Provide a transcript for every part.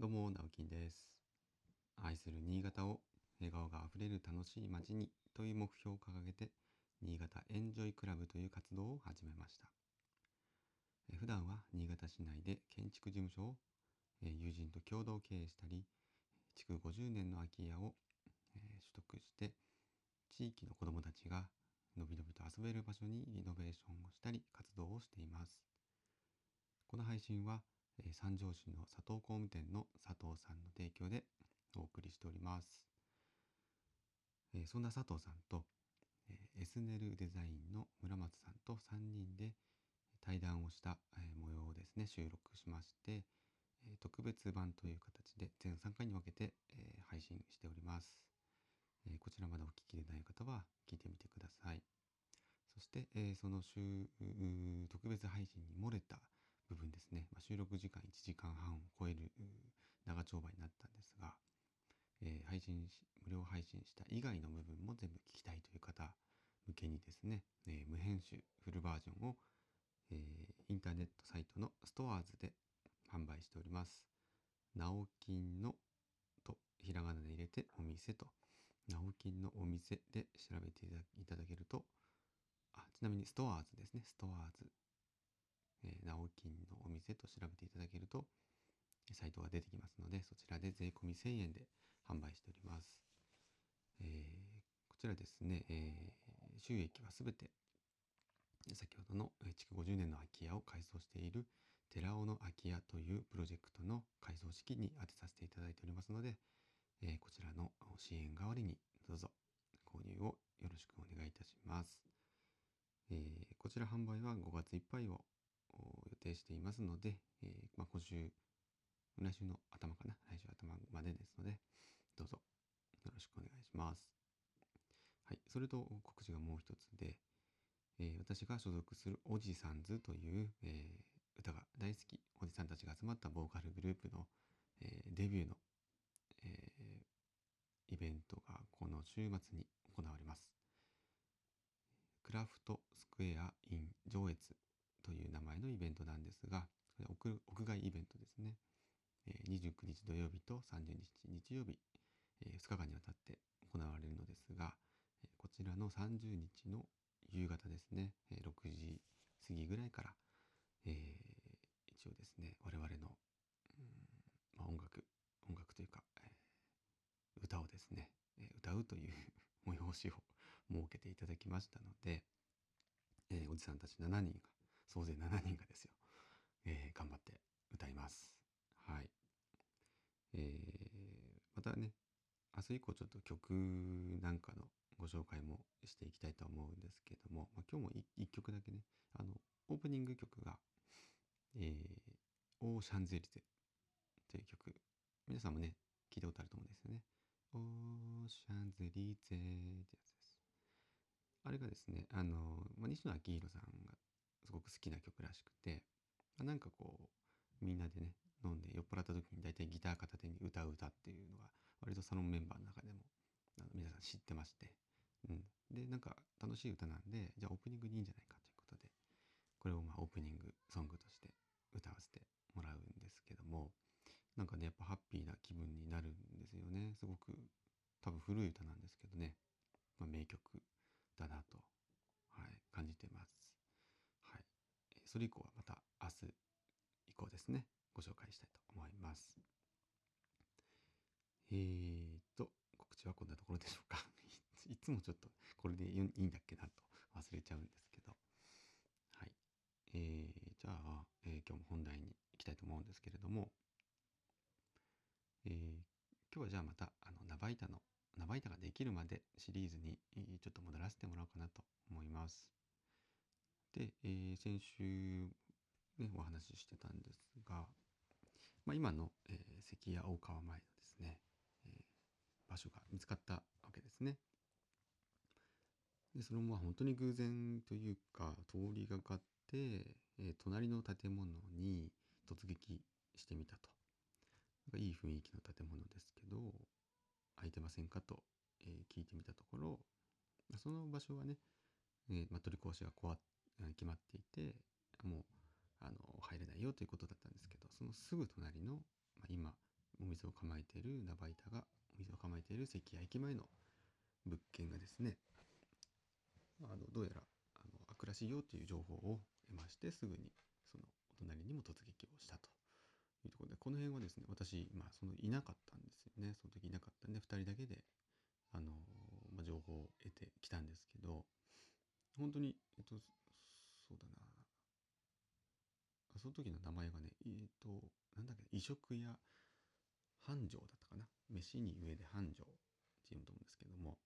どうも、直樹です。愛する新潟を笑顔があふれる楽しい街にという目標を掲げて、新潟エンジョイクラブという活動を始めました。普段は新潟市内で建築事務所を友人と共同経営したり、築50年の空き家を取得して、地域の子どもたちがのびのびと遊べる場所にリノベーションをしたり活動をしています。この配信は、え三条市の佐藤工務店の佐藤さんの提供でお送りしております。えそんな佐藤さんと、えエスネルデザインの村松さんと3人で対談をした、え模様をですね収録しまして、え特別版という形で全3回に分けて、え配信しております、えこちらまだお聞きでない方は聞いてみてください。そして、えーその週特別配信に漏れた部分ですね、まあ、収録時間1時間半を超える長丁場になったんですが、えー配信し無料配信した以外の部分も全部聞きたいという方向けにですね、えー無編集フルバージョンを、えーインターネットサイトのストアーズで販売しております。なおきんのとひらがなで入れてお店と。なおきんのお店で調べていただけるとあちなみにストアーズですね。ストアーズ。えー、なおきんのお店と調べていただけるとサイトが出てきますのでそちらで税込み1000円で販売しております、えーこちらですね、えー収益はすべて先ほどの築50年の空き家を改装している寺尾の空き家というプロジェクトの改装資金に充てさせていただいておりますので、えーこちらの支援代わりにどうぞ購入をよろしくお願いいたします。えーこちら販売は5月いっぱいを定していますので、えーまあ、今週、来週の頭かな、来週頭までですので、どうぞよろしくお願いします。はい、それと告知がもう一つで、えー私が所属するおじさんずという、えー歌が大好きおじさんたちが集まったボーカルグループの、えーデビューの、えーイベントがこの週末に行われます。クラフトスクエア in 上越という名前のイベントなんですが、屋外イベントですね。29日土曜日と30日日曜日、2日間にわたって行われるのですが、こちらの30日の夕方ですね、6時過ぎぐらいから、えー一応ですね、我々の、まあ、音楽、音楽というか、歌をですね、え歌うという 催しを設けていただきましたので、えーおじさんたち7人が、総勢7人がですよ、えー頑張って歌います。はい。えーまたね、明日以降ちょっと曲なんかのご紹介もしていきたいと思うんですけども、まあ、今日も1曲だけね、あの、オープニング曲が、えー、オーシャンゼリゼという曲、皆さんもね、聞いたことあると思うんですよね。オーシャンゼリゼってやつです。あれがですね、あの、まあ、西野昭弘さんがすごく好きな曲らしくて、なんかこう、みんなでね、飲んで酔っ払った時に大体ギター片手に歌う歌っていうのが、割とサロンメンバーの中でも、あの皆さん知ってまして、うん。で、なんか楽しい歌なんで、じゃあオープニングにいいんじゃないかということで、これをまあオープニングソングとして歌わせてもらうんですけども、なんかね、やっぱハッピーな気分になるんですよね。すごく、多分古い歌なんですけどね、まあ、名曲だなと、はい、感じてます。それ以降はまた明日以降ですね、ご紹介したいと思います。えーと、告知はこんなところでしょうか。いつもちょっとこれでいいんだっけなと忘れちゃうんですけど。はい。えー、じゃあ、えー今日も本題に行きたいと思うんですけれども、えー今日はじゃあまた、あの、ナバイタの、ナバイタができるまでシリーズにちょっと戻らせてもらおうかなと思います。で、えー先週、ね、お話ししてたんですが、まあ、今の、えー関谷大川前のですね、えー場所が見つかったわけですね。でそれも本当に偶然というか通りがかって、えー隣の建物に突撃してみたと。なんかいい雰囲気の建物ですけど空いてませんかと、え聞いてみたところその場所はね、えーまあ、取り壊しがこわえー決まっていてもうあの入れないよということだったんですけどそのすぐ隣の、まあ、今お店を構えているナバイタがお店を構えている関谷駅前の物件がですねあのどうやらあの悪らしいよという情報を得ましてすぐにそのお隣にも突撃をしたと。いうところでこの辺はですね私、まあ、そのいなかったんですよね。その時いなかったんで2人だけであの、まあ、情報を得てきたんですけど本当にえっとその時の名前がねえっとなんだっけ異色屋繁盛だったかな。飯に上で繁盛っていうと思うんですけども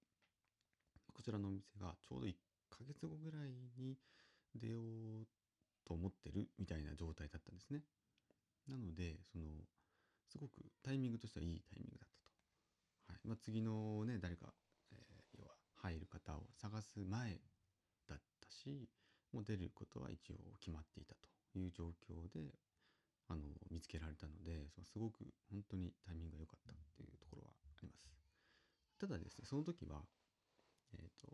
こちらのお店がちょうど1ヶ月後ぐらいに出ようと思ってるみたいな状態だったんですね。なのでそのすごくタイミングとしてはいいタイミングだったと、はい。まあ、次のね誰か、えー、要は入る方を探す前だったしもう出ることは一応決まっていたと。いう状況であの見つけられたのですごく本当にタイミングが良かったっていうところはあります。ただですねその時はえっ、ー、と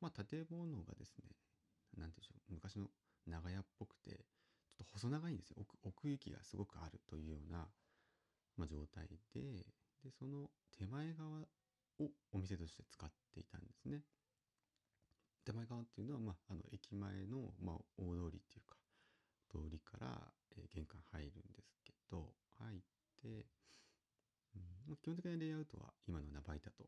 まあ建物がですね何て言うんでしょう昔の長屋っぽくてちょっと細長いんですよ奥奥行きがすごくあるというような、まあ、状態ででその手前側をお店として使っていたんですね。手前側っていうのは、まあ、あの駅前の、まあ、大通りっていうか通りから、えー、玄関入るんですけど入って、うん、基本的なレイアウトは今のナバイタと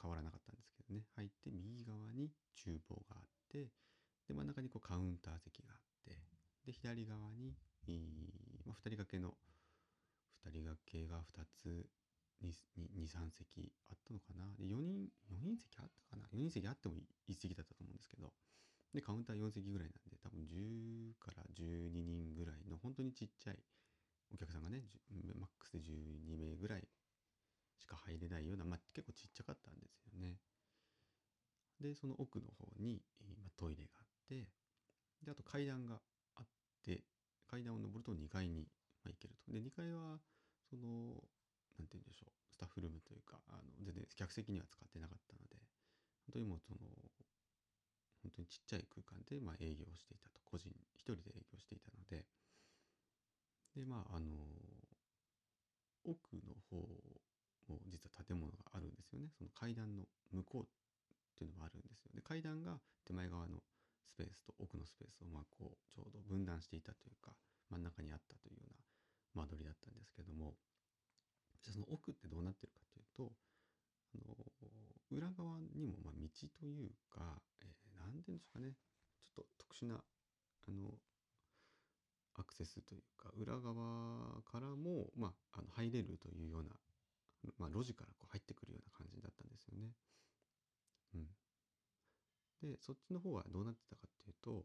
変わらなかったんですけどね。入って右側に厨房があってで真ん中にこうカウンター席があってで左側に、まあ、2人掛けの2人掛けが2つ23席あったのかな。で4人4人席あったかな。4人席あっても1席だったと思うんですけどでカウンター4席ぐらいなんで多分10から12人ぐらいの本当にちっちゃいお客さんがねマックスで12名ぐらいしか入れないような、まあ、結構ちっちゃかったんですよね。でその奥の方に、まあ、トイレがあってであと階段があって階段を上ると2階に、まあ、行けると。で2階はその何て言うんでしょうスタッフルームというかあの全然客席には使ってなかったので本当にもうその本当にちっちゃい空間でまあ営業していたと。個人一人で営業していたので。でまああの奥の方も実は建物があるんですよね。その階段の向こうっていうのもあるんですよ。で階段が手前側のスペースと奥のスペースをまあこうちょうど分断していたというか真ん中にあったというような間取りだったんですけども。じゃその奥ってどうなってるかというとあの裏側にもま道というか、何て言うんですかね。ちょっと特殊なあのアクセスというか裏側からも、まあ、あの入れるというような、まあ、路地からこう入ってくるような感じだったんですよね。うん、でそっちの方はどうなってたかっていうと、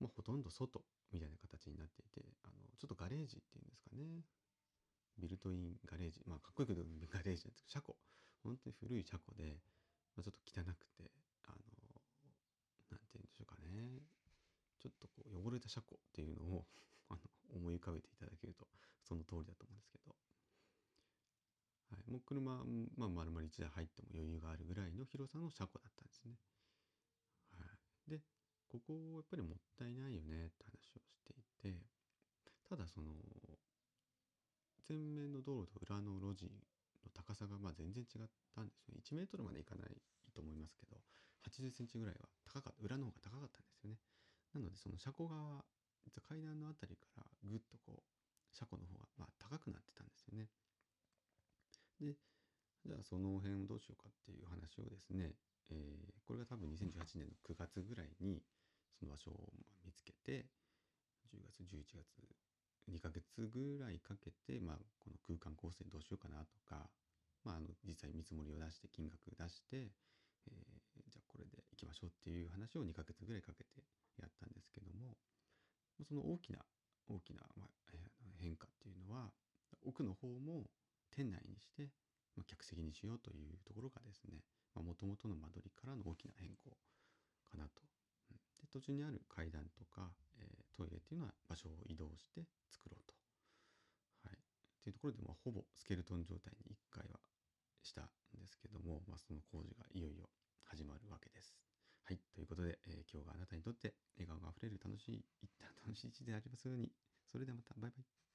まあ、ほとんど外みたいな形になっていてあのちょっとガレージっていうんですかね。ビルトインガレージ。まあかっこよく言うとガレージなんですけど車庫。本当に古い車庫で、まあ、ちょっと汚くてあの何て言うんでしょうかね。ちょっとこう汚れた車庫っていうのを あの思い浮かべていただけるとその通りだと思うんですけど、はい、もう車、まあ、丸々1台入っても余裕があるぐらいの広さの車庫だったんですね。はい、でここやっぱりもったいないよねって話をしていてただその前面の道路と裏の路地の高さがまあ全然違ったんですよ。ね1メートルまでいかないと思いますけど。80センチぐらいは高かった裏の方が高かったんですよね。なのでその車庫側実は階段の辺りからぐっとこう車庫の方がまあ高くなってたんですよね。でじゃあその辺をどうしようかっていう話をですね、えー、これが多分2018年の9月ぐらいにその場所を見つけて10月11月2ヶ月ぐらいかけて、まあ、この空間構成どうしようかなとか、まあ、あの実際見積もりを出して金額出して、えー、しょうっていう話を2ヶ月ぐらいかけてやったんですけどもその大きな大きな、変化っていうのは奥の方も店内にして、ま、客席にしようというところがですねもともとの間取りからの大きな変更かなと。で途中にある階段とか、え、トイレっていうのは場所を移動して作ろうと。はい、っていうところで、まあ、ほぼスケルトン状態に1回はしたんですけども、まあ、その工事がいよいよ始まるわけです。はい。ということで、えー、今日があなたにとって笑顔があふれる楽しい、楽しい一日でありますように。それではまた、バイバイ。